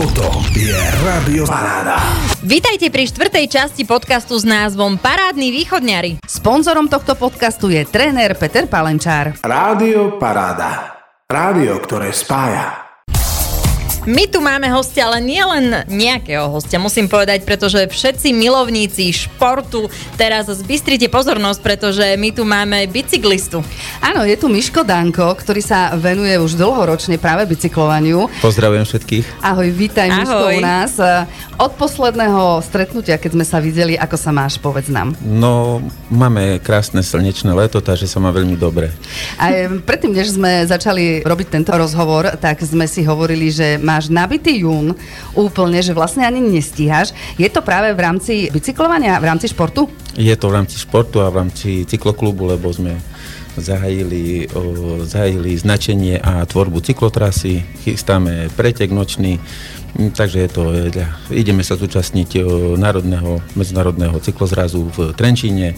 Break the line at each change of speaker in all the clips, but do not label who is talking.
Toto je Rádio Paráda.
Vítajte pri štvrtej časti podcastu s názvom Parádni východňari.
Sponzorom tohto podcastu je tréner Peter Palenčár.
Rádio Paráda. Rádio, ktoré spája.
My tu máme hostia, ale nie len nejakého hostia, musím povedať, pretože všetci milovníci športu teraz zbystrite pozornosť, pretože my tu máme bicyklistu.
Áno, je tu Miško Danko, ktorý sa venuje už dlhoročne práve bicyklovaniu.
Pozdravujem všetkých.
Ahoj, vítaj
Ahoj.
Miško u nás. Od posledného stretnutia, keď sme sa videli, ako sa máš, povedz nám.
No, máme krásne slnečné leto, takže sa má veľmi dobre.
A predtým, než sme začali robiť tento rozhovor, tak sme si hovorili, že máš nabitý jún úplne, že vlastne ani nestíhaš. Je to práve v rámci bicyklovania, v rámci športu?
Je to v rámci športu a v rámci cykloklubu, lebo sme zahajili, zahajili značenie a tvorbu cyklotrasy, chystáme pretek nočný, takže je to, e, ideme sa zúčastniť národného, medzinárodného cyklozrazu v Trenčíne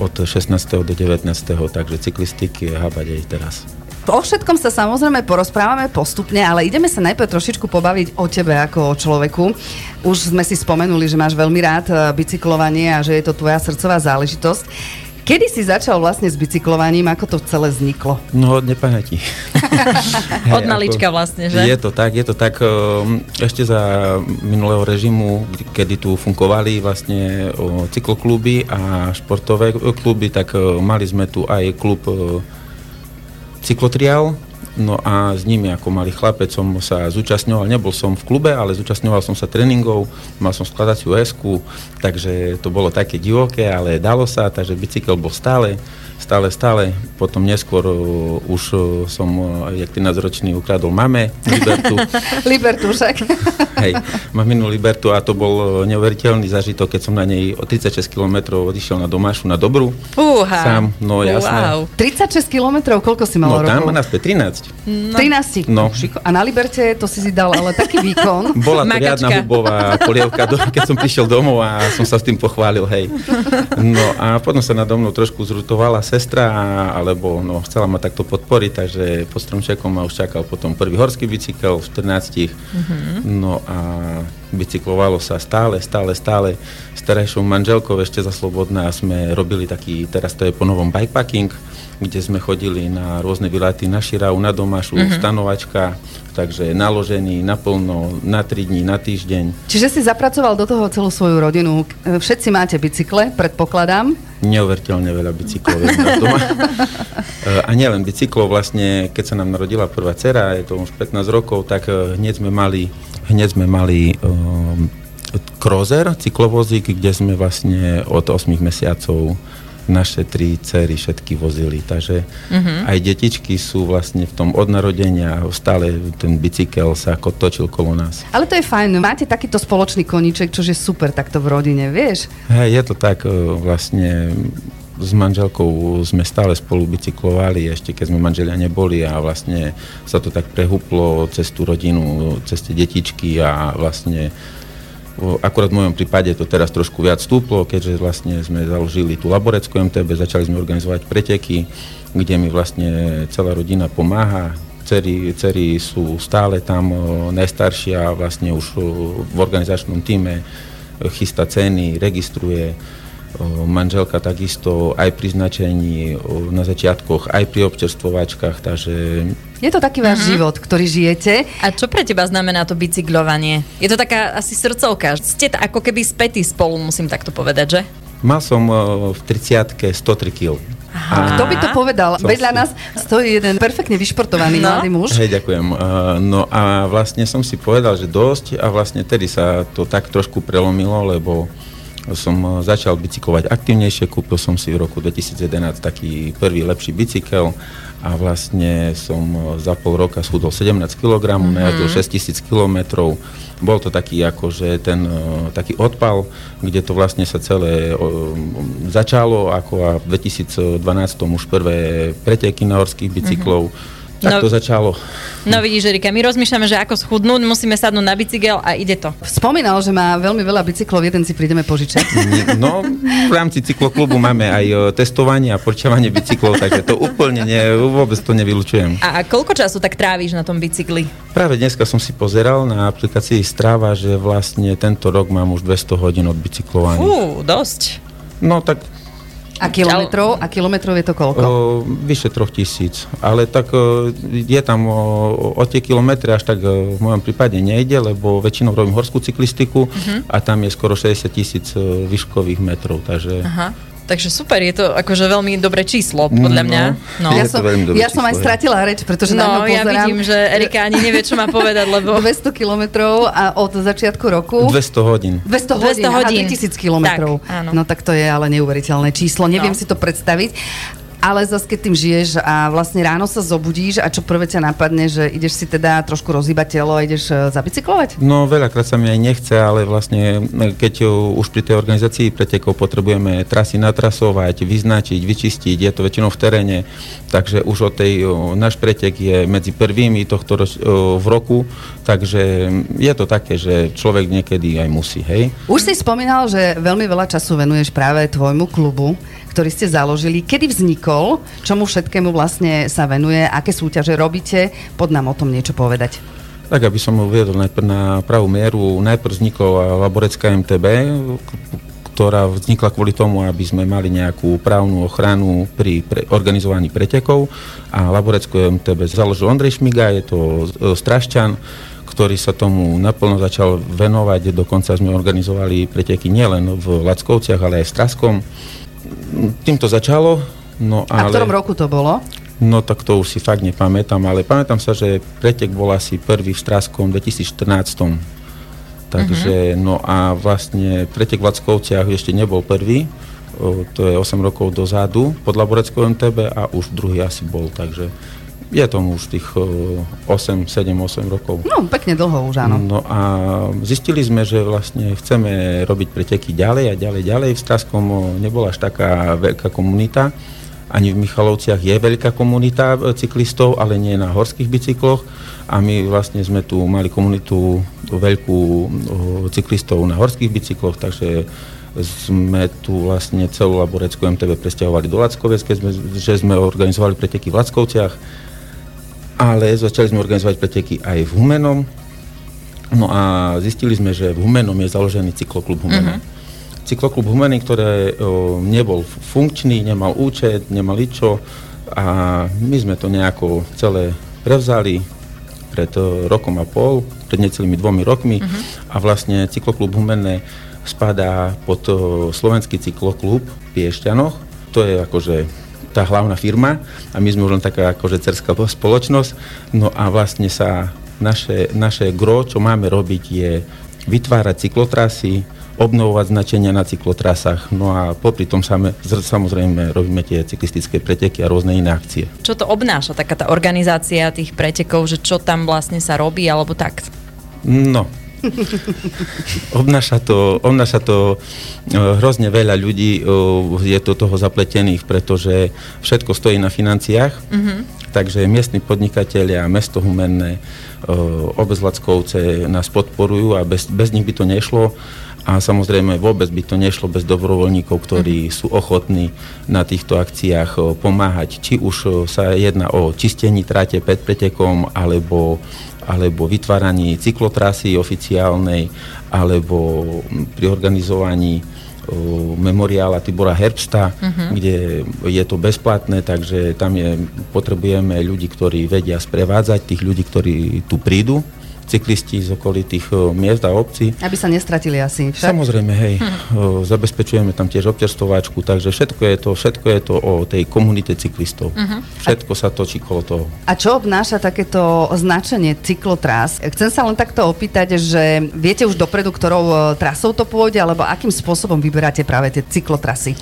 od 16. do 19. takže cyklistiky aj teraz.
O všetkom sa samozrejme porozprávame postupne, ale ideme sa najprv trošičku pobaviť o tebe ako o človeku. Už sme si spomenuli, že máš veľmi rád e, bicyklovanie a že je to tvoja srdcová záležitosť. Kedy si začal vlastne s bicyklovaním, ako to celé vzniklo?
No od nepamäti.
Od malička vlastne, že?
Je to tak, je to tak. um, Ešte za minulého režimu, kedy tu fungovali vlastne o, cyklokluby a športové kluby, tak mali sme tu aj klub o, Cyklotrial, No a s nimi ako malý chlapec som sa zúčastňoval, nebol som v klube, ale zúčastňoval som sa tréningov, mal som skladaciu esku, takže to bolo také divoké, ale dalo sa, takže bicykel bol stále, stále, stále. Potom neskôr uh, už uh, som, uh, jak 13-ročný, ukradol mame Libertu.
Libertu však.
Hej, mám minú Libertu a to bol uh, neuveriteľný zažitok, keď som na nej o 36 km odišiel na domášu na Dobru.
Fúha.
Sám, no jasné.
Wow.
36 kilometrov, koľko si mal
No tam naspäť 13.
No. 13.
No.
Šiko. A na Liberte to si si dal ale taký výkon.
Bola to riadna hubová polievka, do, keď som prišiel domov a som sa s tým pochválil, hej. No a potom sa nado mnou trošku zrutovala sestra, alebo no, chcela ma takto podporiť, takže pod stromčekom ma už čakal potom prvý horský bicykel v 14. No a bicyklovalo sa stále, stále, stále. S terajšou manželkou ešte za Slobodná sme robili taký, teraz to je po novom bikepacking, kde sme chodili na rôzne výlety na Širau, na Domašu, stanovačka, takže naložený naplno, na 3 dní, na týždeň.
Čiže si zapracoval do toho celú svoju rodinu. Všetci máte bicykle, predpokladám.
Neuveriteľne veľa bicyklov je u nás doma. E, A nielen bicyklov, vlastne, keď sa nám narodila prvá dcera, je to už 15 rokov, tak e, hneď sme mali, hneď sme mali um, cruiser, cyklovozík, kde sme vlastne od 8 mesiacov naše tri cery všetky vozili, takže uh-huh. aj detičky sú vlastne v tom od narodenia, stále ten bicykel sa ako točil kolo nás.
Ale to je fajn, máte takýto spoločný koníček, čo je super takto v rodine, vieš?
Hej, je to tak, e, vlastne s manželkou sme stále spolu bicyklovali, ešte keď sme manželia neboli a vlastne sa to tak prehúplo cez tú rodinu, cez tie detičky a vlastne akurát v mojom prípade to teraz trošku viac stúplo, keďže vlastne sme založili tú laboreckú MTB, začali sme organizovať preteky, kde mi vlastne celá rodina pomáha, Cery, sú stále tam, najstaršia vlastne už v organizačnom týme e, chystá ceny, registruje, manželka takisto aj pri značení na začiatkoch, aj pri občerstvovačkách, takže
Je to taký váš život, ktorý žijete.
A čo pre teba znamená to bicyklovanie? Je to taká asi srdcovka. Ste ako keby spätí spolu, musím takto povedať, že?
mal som v 30 103 kg.
A kto by to povedal?
Som
Vedľa
si-
nás stojí jeden perfektne vyšportovaný
No.
mladý muž.
Hej, ďakujem. No a vlastne som si povedal, že dosť a vlastne tedy sa to tak trošku prelomilo, lebo som uh, začal bicyklovať aktivnejšie, kúpil som si v roku 2011 taký prvý lepší bicykel a vlastne som uh, za pol roka schudol 17 kg, mm-hmm. najazdil 6000 km. Bol to taký akože ten uh, taký odpal, kde to vlastne sa celé začalo, ako a v 2012 už prvé preteky na horských bicyklov, Tak
No-
to začalo.
No vidíš, Erika, my rozmýšľame, že ako schudnúť, musíme sadnúť na bicykel a ide to.
Spomínal, že má veľmi veľa bicyklov, jeden si prídeme požičať.
No, v rámci cykloklubu máme aj e, testovanie a počávanie bicyklov, takže to úplne nie, vôbec to nevylučujem.
A, a koľko času tak tráviš na tom bicykli?
Práve dneska som si pozeral na aplikácii Strava, že vlastne tento rok mám už 200 hodín od bicyklovania.
Fú, dosť.
No tak
A kilometrov? A kilometrov je to koľko?
o, vyše troch tisíc, ale tak o, je tam o, o tie kilometre až tak o, v mojom prípade nejde, lebo väčšinou robím horskú cyklistiku
Mhm.
a tam je skoro 60 tisíc výškových metrov, takže...
Aha. Takže super, je to akože veľmi dobré číslo, podľa
No.
mňa. No,
Je
ja som, ja som aj stratila reč, pretože na
no
ňu
ja
pozerám.
vidím, že Erika ani nevie, čo má povedať, lebo...
200 kilometrov a od začiatku roku...
200 hodín.
200 hodín,
200 hodín.
a 3000 kilometrov.
Tak, áno.
No tak to je ale neuveriteľné číslo, neviem
No.
si to predstaviť. Ale zase, keď tým žiješ a vlastne ráno sa zobudíš a čo prvé ťa napadne, že ideš si teda trošku rozhýbať telo a ideš e, zabicyklovať?
No veľakrát sa mi aj nechce, ale vlastne e, keď už pri tej organizácii pretekov potrebujeme trasy natrasovať, vyznačiť, vyčistiť, je to väčšinou v teréne, takže už od tej, náš pretek je medzi prvými tohto roč, v roku, takže je to také, že človek niekedy aj musí, hej.
Už si spomínal, že veľmi veľa času venuješ práve tvojmu klubu, ktorý ste založili. Kedy vznikol? Čomu všetkému vlastne sa venuje? Aké súťaže robíte? Pod nám o tom niečo povedať.
Tak, aby som uviedol najprv na pravú mieru, najprv vznikla Laborecká MTB, ktorá vznikla kvôli tomu, aby sme mali nejakú právnu ochranu pri pre, organizovaní pretekov a Laboreckú MTB založil Ondrej Šmiga, je to e, Strašťan, ktorý sa tomu naplno začal venovať, dokonca sme organizovali preteky nielen v Lackovciach, ale aj v Straskom. Týmto začalo, no
A v
ale...
ktorom roku to bolo?
No tak to už si fakt nepamätám, ale pamätám sa, že pretek bol asi prvý v Straskom 2014. Takže, no a vlastne pretek v Lackovciach ešte nebol prvý, o, to je 8 rokov dozadu pod Laboreckou MTB a už druhý asi bol, takže je tomu už tých o, 8, 7, 8 rokov.
No, pekne dlho už, áno.
No a zistili sme, že vlastne chceme robiť preteky ďalej a ďalej, ďalej. V Straskom o, nebola až taká veľká komunita, ani v Michalovciach je veľká komunita e, cyklistov, ale nie na horských bicykloch. A my vlastne sme tu mali komunitu veľkú o, cyklistov na horských bicykloch, takže sme tu vlastne celú laboreckú MTB presťahovali do Lackoviec, keď sme, že sme organizovali preteky v Lackovciach, ale začali sme organizovať preteky aj v Humenom, No a zistili sme, že v Humenom je založený cykloklub Humenom. Uh-huh. Cykloklub Humeny, ktorý o, nebol funkčný, nemal účet, nemal čo a my sme to nejako celé prevzali pred o, rokom a pol, pred necelými dvomi rokmi uh-huh. a vlastne cykloklub Humenné spadá pod o, slovenský cykloklub v Piešťanoch. To je akože tá hlavná firma a my sme už len taká akože cerská spoločnosť. No a vlastne sa naše, naše gro, čo máme robiť, je vytvárať cyklotrasy, obnovovať značenia na cyklotrasách, no a popri tom same, zr- samozrejme robíme tie cyklistické preteky a rôzne iné akcie.
Čo to obnáša, taká tá organizácia tých pretekov, že čo tam vlastne sa robí, alebo tak?
No, obnáša to, obnáša to e, hrozne veľa ľudí, e, je do toho zapletených, pretože všetko stojí na financiách, mm-hmm. takže miestni podnikatelia, mesto Humenné, e, obec Lackovce nás podporujú a bez, bez nich by to nešlo. A samozrejme vôbec by to nešlo bez dobrovoľníkov, ktorí mm. sú ochotní na týchto akciách pomáhať. Či už sa jedná o čistení trate pred pretekom, alebo, alebo vytváraní cyklotrasy oficiálnej, alebo pri organizovaní memoriála Tibora Herbsta, uh-huh. kde je to bezplatné, takže tam je, potrebujeme ľudí, ktorí vedia sprevádzať tých ľudí, ktorí tu prídu cyklisti z okolitých o, miest a obcí.
Aby sa nestratili asi však.
Samozrejme, hej, o, zabezpečujeme tam tiež občerstováčku, takže všetko je to, všetko je to o tej komunite cyklistov. Všetko sa točí kolo toho.
A čo obnáša takéto označenie cyklotrás? Chcem sa len takto opýtať, že viete už dopredu, ktorou e, trasou to pôjde, alebo akým spôsobom vyberáte práve tie cyklotrasy?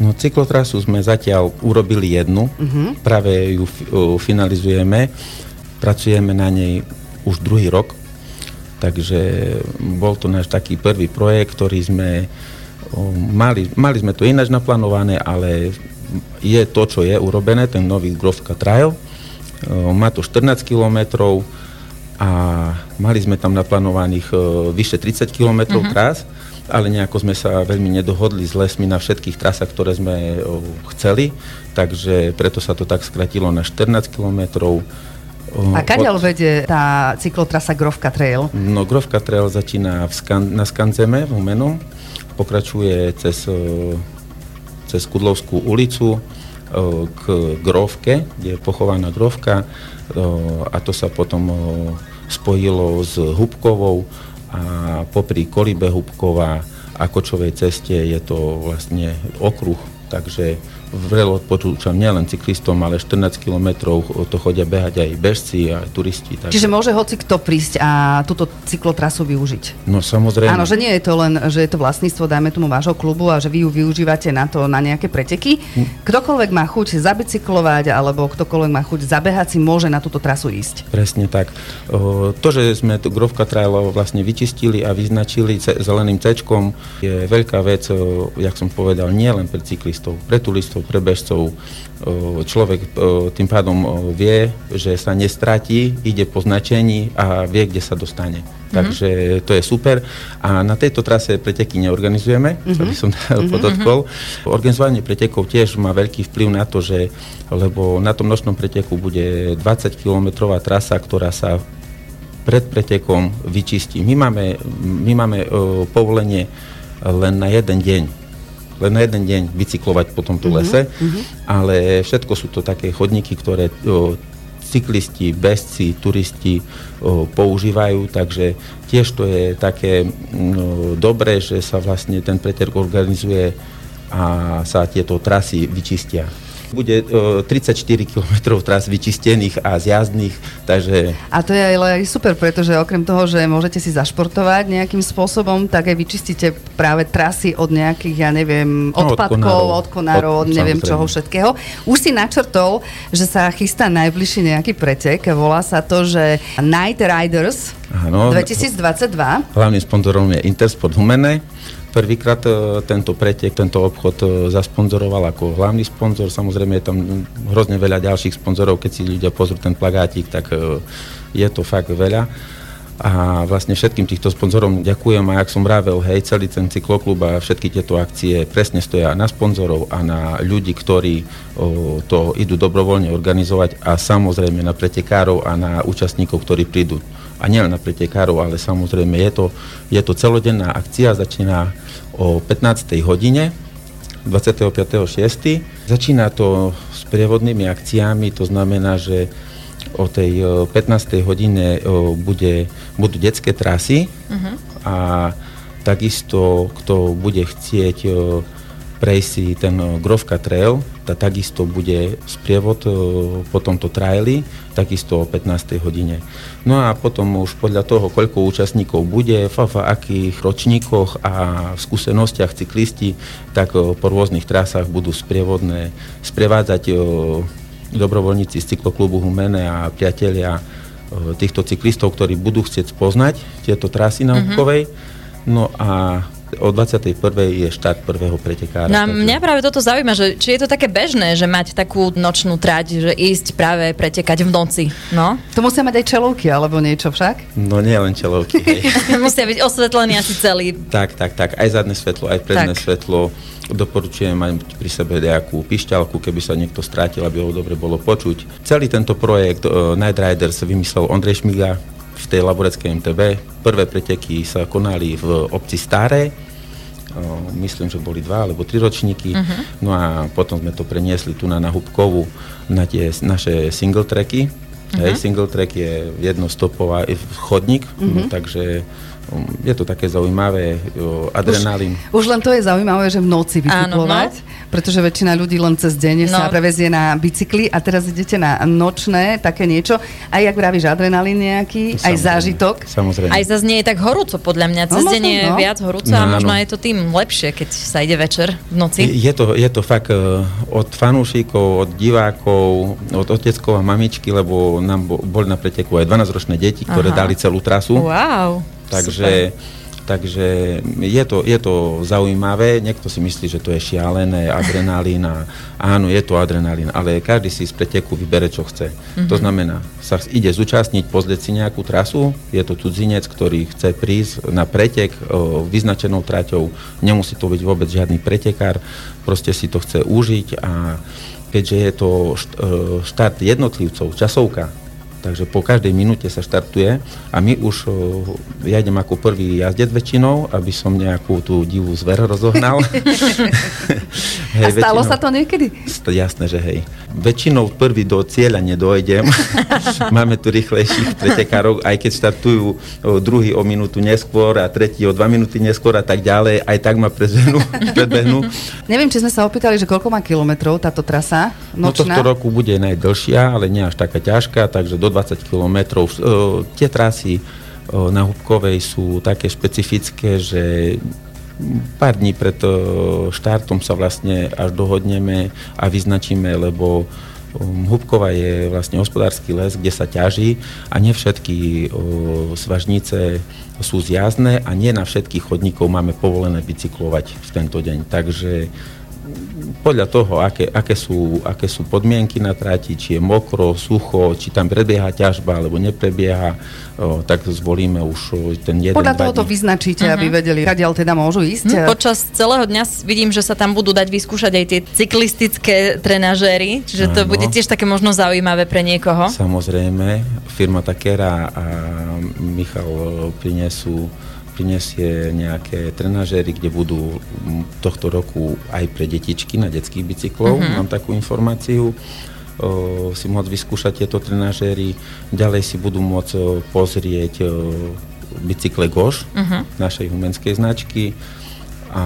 No cyklotrasu sme zatiaľ urobili jednu, uh-huh. práve ju o, finalizujeme, pracujeme na nej už druhý rok, takže bol to náš taký prvý projekt, ktorý sme mali, mali sme to ináč naplánované, ale je to, čo je urobené, ten nový Grovka Trail Má to 14 kilometrov a mali sme tam naplánovaných vyše 30 kilometrov uh-huh. trás, ale nejako sme sa veľmi nedohodli s lesmi na všetkých trasách, ktoré sme chceli, takže preto sa to tak skratilo na 14 kilometrov.
A kadeľ od... vedie tá cyklotrasa Grovka Trail?
No, Grovka Trail začína v Skan- na Skanzeme v Humenom, pokračuje cez, cez Kudlovskú ulicu k Grovke, kde je pochovaná Grovka. A to sa potom spojilo s Hubkovou. A popri Kolibe Hubková a Kočovej ceste je to vlastne okruh, takže vrelo odporúčam nielen cyklistom, ale 14 kilometrov to chodia behať aj bežci, aj turisti.
Takže... Čiže môže hoci kto prísť a túto cyklotrasu využiť?
No samozrejme.
Áno, že nie je to len, že je to vlastníctvo, dajme tomu vášho klubu a že vy ju využívate na to, na nejaké preteky. Hm. Ktokoľvek má chuť zabicyklovať alebo ktokoľvek má chuť zabehať si, môže na túto trasu ísť.
Presne tak. O, to, že sme tu Grovka Trail vlastne vyčistili a vyznačili zeleným C, je veľká vec, jak som povedal, nie len pre cyklistov, pre turistov, pre bežcov. Človek tým pádom vie, že sa nestratí, ide po značení a vie, kde sa dostane. Mm-hmm. Takže to je super. A na tejto trase preteky neorganizujeme, mm-hmm. to by som mm-hmm. podotkol. Organizovanie pretekov tiež má veľký vplyv na to, že lebo na tom nočnom preteku bude 20-kilometrová trasa, ktorá sa pred pretekom vyčistí. My máme, my máme uh, povolenie len na jeden deň len na jeden deň bicyklovať po tomto uh-huh, lese, uh-huh. ale všetko sú to také chodníky, ktoré o, cyklisti, bezci, turisti o, používajú, takže tiež to je také no, dobré, že sa vlastne ten pretek organizuje a sa tieto trasy vyčistia bude 34 km tras vyčistených a zjazdných, takže...
A to je ale aj super, pretože okrem toho, že môžete si zašportovať nejakým spôsobom, tak aj vyčistíte práve trasy od nejakých, ja neviem, odpadkov, no, od konárov, od, od neviem samozrejme. čoho všetkého. Už si načrtol, že sa chystá najbližší nejaký pretek, volá sa to, že Night Riders Áno, 2022.
Hlavným sponzorom je Intersport Humene. Prvýkrát e, tento pretek, tento obchod e, zasponzoroval ako hlavný sponzor. Samozrejme je tam hrozne veľa ďalších sponzorov, keď si ľudia pozrú ten plagátik, tak e, je to fakt veľa. A vlastne všetkým týchto sponzorom ďakujem a ak som vravel, hej, celý ten cykloklub a všetky tieto akcie presne stoja na sponzorov a na ľudí, ktorí o, to idú dobrovoľne organizovať a samozrejme na pretekárov a na účastníkov, ktorí prídu a nielen na pretekárov, ale samozrejme je to, je to celodenná akcia, začína o 15. hodine 25.6. Začína to s prievodnými akciami, to znamená, že o tej 15. hodine bude, budú detské trasy uh-huh. a takisto, kto bude chcieť prejsť si ten eh, Grovka Trail, tá takisto bude sprievod eh, po tomto traili, takisto o 15. hodine. No a potom už podľa toho, koľko účastníkov bude, v, v akých ročníkoch a v skúsenostiach cyklisti, tak eh, po rôznych trasách budú sprievodné sprevádzať dobrovoľníci z cykloklubu Humene a priatelia týchto cyklistov, ktorí budú chcieť spoznať tieto trasy na Hubkovej. Mm-hmm. No a o 21. je štart prvého pretekára.
No, takže... mňa práve toto zaujíma, že či je to také bežné, že mať takú nočnú trať, že ísť práve pretekať v noci. No?
To musia mať aj čelovky alebo niečo však?
No nie len čelovky.
musia byť osvetlení asi celý.
Tak, tak, tak. Aj zadné svetlo, aj predné tak. svetlo. Doporučujem mať pri sebe nejakú pišťalku, keby sa niekto strátil, aby ho dobre bolo počuť. Celý tento projekt uh, Night Riders vymyslel Ondrej Šmiga, v tej laboreckej MTB. Prvé preteky sa konali v obci Staré, myslím, že boli dva alebo tri ročníky. Uh-huh. No a potom sme to preniesli tu na, na Hubkovu na tie naše single tracky. Uh-huh. Hej, single track je jednostopová chodník, uh-huh. no, takže um, je to také zaujímavé, adrenalín.
Už, už len to je zaujímavé, že v noci bicyklovať. Áno, no pretože väčšina ľudí len cez deň no. sa prevezie na bicykli a teraz idete na nočné, také niečo. Aj jak vravíš, adrenalín nejaký, Samozrejme. aj zážitok.
Samozrejme.
Aj zase nie je tak horúco, podľa mňa. Cez no, deň je no. viac horúco no, a možno je to tým lepšie, keď sa ide večer v noci.
Je to, je to fakt uh, od fanúšikov, od divákov, od oteckov a mamičky, lebo nám boli na preteku aj 12-ročné deti, ktoré Aha. dali celú trasu.
Wow,
Takže super Takže je to, je to zaujímavé, niekto si myslí, že to je šialené, adrenalín a áno, je to adrenalín, ale každý si z preteku vybere, čo chce. Mm-hmm. To znamená, sa ide zúčastniť, pozrieť si nejakú trasu, je to cudzinec, ktorý chce prísť na pretek o, vyznačenou traťou, nemusí to byť vôbec žiadny pretekár, proste si to chce užiť a keďže je to e, štart jednotlivcov, časovka, takže po každej minúte sa štartuje a my už, ja idem ako prvý jazdec väčšinou, aby som nejakú tú divú zver rozohnal.
hej, a stalo väčšinou, sa to niekedy?
Jasné, že hej. Väčšinou prvý do cieľa nedojdem. Máme tu rýchlejších pretekárov, aj keď štartujú druhý o minútu neskôr a tretí o dva minúty neskôr a tak ďalej, aj tak ma predbehnú. predbehnú.
Neviem, či sme sa opýtali, že koľko má kilometrov táto trasa nočná? No
tohto roku bude najdlhšia, ale nie až taká ťažká, takže do 20 kilometrov. E, tie trasy na Hubkovej sú také špecifické, že pár dní pred e, štartom sa vlastne až dohodneme a vyznačíme, lebo Hubkova je vlastne hospodársky les, kde sa ťaží a nie všetky svažnice sú zjazdné a nie na všetkých chodníkov máme povolené bicyklovať v tento deň. Takže podľa toho, aké, aké, sú, aké sú podmienky na trati, či je mokro, sucho, či tam prebieha ťažba alebo neprebieha, o, tak zvolíme už ten jeden
Podľa toho to vyznačíte, uh-huh. aby mhm. vedeli, kadiaľ teda môžu ísť.
Hm, počas celého dňa vidím, že sa tam budú dať vyskúšať aj tie cyklistické trenažéry, čiže to ano. bude tiež také možno zaujímavé pre niekoho.
Samozrejme, firma Takera a Michal prinesú prinesie nejaké trenažéry, kde budú tohto roku aj pre detičky na detských bicyklov, uh-huh. mám takú informáciu, o, si môcť vyskúšať tieto trenažéry, ďalej si budú môcť pozrieť o, bicykle Goš, uh-huh. našej humenskej značky, a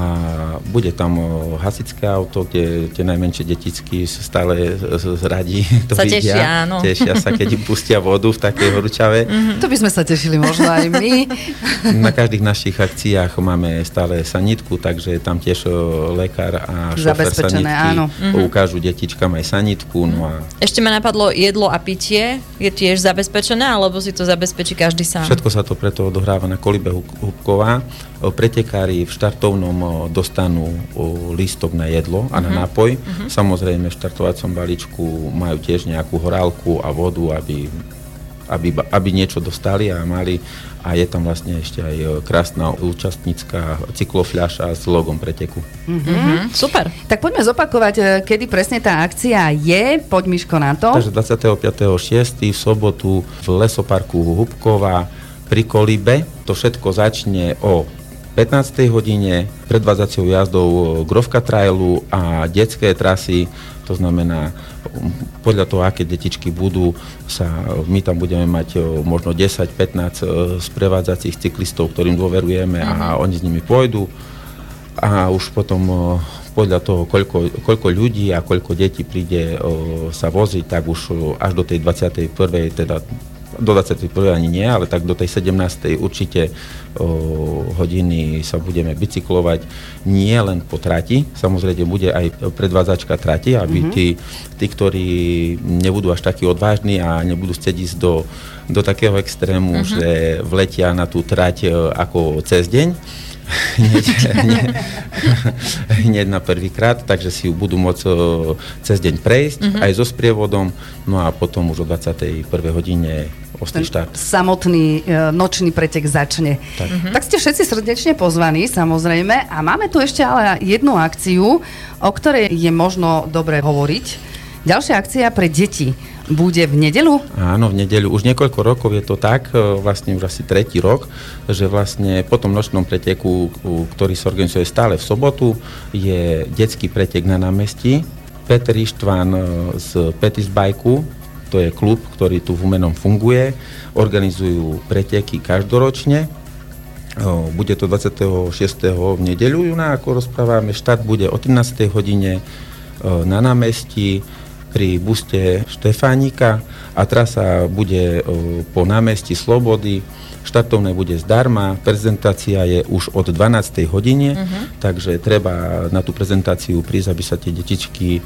bude tam hasičské auto, kde tie najmenšie detičky stále zradí.
To sa vidia, tešia, áno.
Tešia sa, keď im pustia vodu v takej horúčave.
Mm-hmm. To by sme sa tešili možno aj my.
Na každých našich akciách máme stále sanitku, takže tam tiež lekár a šofer sanitky áno. Mhm. ukážu detičkám aj sanitku. No a...
Ešte ma napadlo jedlo a pitie. Je tiež zabezpečené, alebo si to zabezpečí každý sám?
Všetko sa to preto odohráva na kolibe Hubková. Pretekári v štartovnom dostanú lístok na jedlo a na mhm. nápoj. Uh-huh. Samozrejme v štartovacom balíčku majú tiež nejakú horálku a vodu, aby, aby, aby niečo dostali a mali. A je tam vlastne ešte aj krásna účastnícka cyklofľaša s logom preteku.
Uh-huh. Super.
Tak poďme zopakovať, e, kedy presne tá akcia je. Poď Miško na to.
Takže 25.6. v sobotu v lesoparku Hubkova pri Kolibe. To všetko začne o 15. hodine predvádzacou jazdou Grovka trailu a detské trasy, to znamená podľa toho, aké detičky budú, sa, my tam budeme mať možno 10-15 sprevádzacích cyklistov, ktorým dôverujeme a mhm. oni s nimi pôjdu a už potom podľa toho, koľko, koľko ľudí a koľko detí príde o, sa voziť, tak už až do tej 21. teda do 21. ani nie, ale tak do tej 17. určite o, hodiny sa budeme bicyklovať nie len po trati, samozrejme bude aj predvádzačka trati, aby mm-hmm. tí, tí, ktorí nebudú až takí odvážni a nebudú chcieť ísť do, do takého extrému, mm-hmm. že vletia na tú trať e, ako cez deň, hneď, hneď, hneď na prvýkrát, takže si ju budú môcť e, cez deň prejsť mm-hmm. aj so sprievodom, no a potom už o 21. hodine ostrý štart.
Samotný e, nočný pretek začne. Tak. Mm-hmm. tak ste všetci srdečne pozvaní, samozrejme. A máme tu ešte ale jednu akciu, o ktorej je možno dobre hovoriť. Ďalšia akcia pre deti bude v nedelu?
Áno, v nedelu. Už niekoľko rokov je to tak, e, vlastne už asi tretí rok, že vlastne po tom nočnom preteku, ktorý sa organizuje stále v sobotu, je detský pretek na námestí. Peter Ištván e, z Petis Bajku, to je klub, ktorý tu v Humenom funguje, organizujú preteky každoročne. Bude to 26. v nedeľu, ako rozprávame. Štart bude o 13. hodine na námestí pri buste Štefánika a trasa bude po námestí Slobody. Štartovné bude zdarma, prezentácia je už od 12. hodine, uh-huh. takže treba na tú prezentáciu prísť, aby sa tie detičky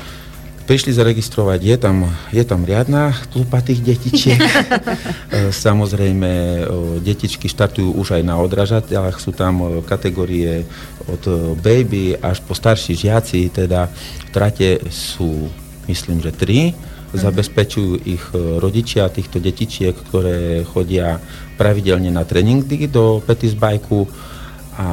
prišli zaregistrovať, je tam, je tam riadna tlupa tých detičiek. E, Samozrejme, e, detičky štartujú už aj na odražateľách, sú tam e, kategórie od baby až po starší žiaci, teda trate sú, myslím, že tri. Zabezpečujú ich rodičia týchto detičiek, ktoré chodia pravidelne na tréningy do Petis Bajku a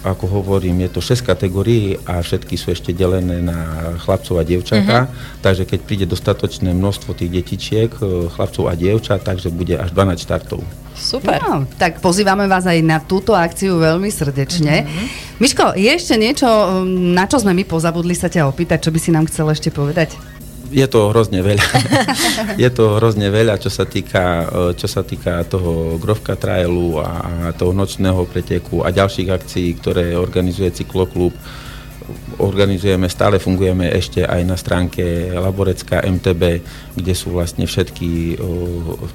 ako hovorím, je to 6 kategórií a všetky sú ešte delené na chlapcov a dievčatá, uh-huh. takže keď príde dostatočné množstvo tých detičiek, e, chlapcov a dievčat, takže bude až 12 štartov.
Super.
No, tak pozývame vás aj na túto akciu veľmi srdečne. Mm-hmm. Miško, je ešte niečo, na čo sme my pozabudli sa ťa opýtať, čo by si nám chcel ešte povedať?
Je to hrozne veľa. je to hrozne veľa, čo sa týka, e, čo sa týka toho Grovka Trailu a, toho nočného preteku a ďalších akcií, ktoré organizuje Cykloklub. Organizujeme, stále fungujeme ešte aj na stránke Laborecká MTB, kde sú vlastne všetky o,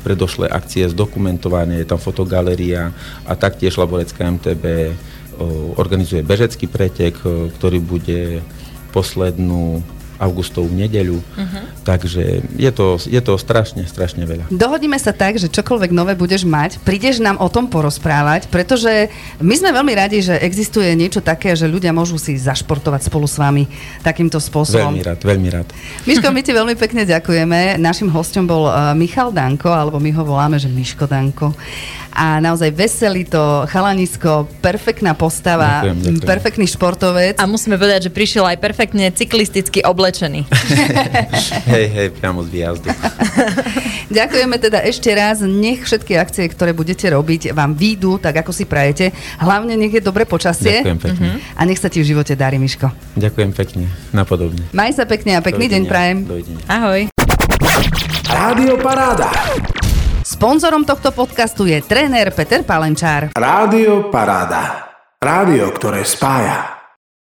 predošlé akcie zdokumentované, je tam fotogaleria a taktiež Laborecká MTB o, organizuje bežecký pretek, o, ktorý bude poslednú augustovú nedeľu. Uh-huh. Takže je to, je to strašne, strašne veľa.
Dohodíme sa tak, že čokoľvek nové budeš mať, prídeš nám o tom porozprávať, pretože my sme veľmi radi, že existuje niečo také, že ľudia môžu si zašportovať spolu s vami takýmto spôsobom.
Veľmi rád, veľmi rád.
Miško, my ti veľmi pekne ďakujeme. Našim hostom bol uh, Michal Danko, alebo my ho voláme, že Miško Danko a naozaj veselý to chalanisko, perfektná postava,
Ďakujem, ďakujem.
perfektný športovec.
A musíme povedať, že prišiel aj perfektne cyklisticky oblečený.
hej, hej, priamo z výjazdu.
Ďakujeme teda ešte raz. Nech všetky akcie, ktoré budete robiť, vám výjdu tak, ako si prajete. Hlavne nech je dobre počasie.
Ďakujem pekne.
A nech sa ti v živote darí, Miško.
Ďakujem pekne, napodobne.
Maj sa pekne a pekný deň
Dovidenia.
prajem.
Dovidenia.
Ahoj.
Rádio Paráda.
Sponzorom tohto podcastu je tréner Peter Palenčár.
Rádio Paráda. Rádio, ktoré spája.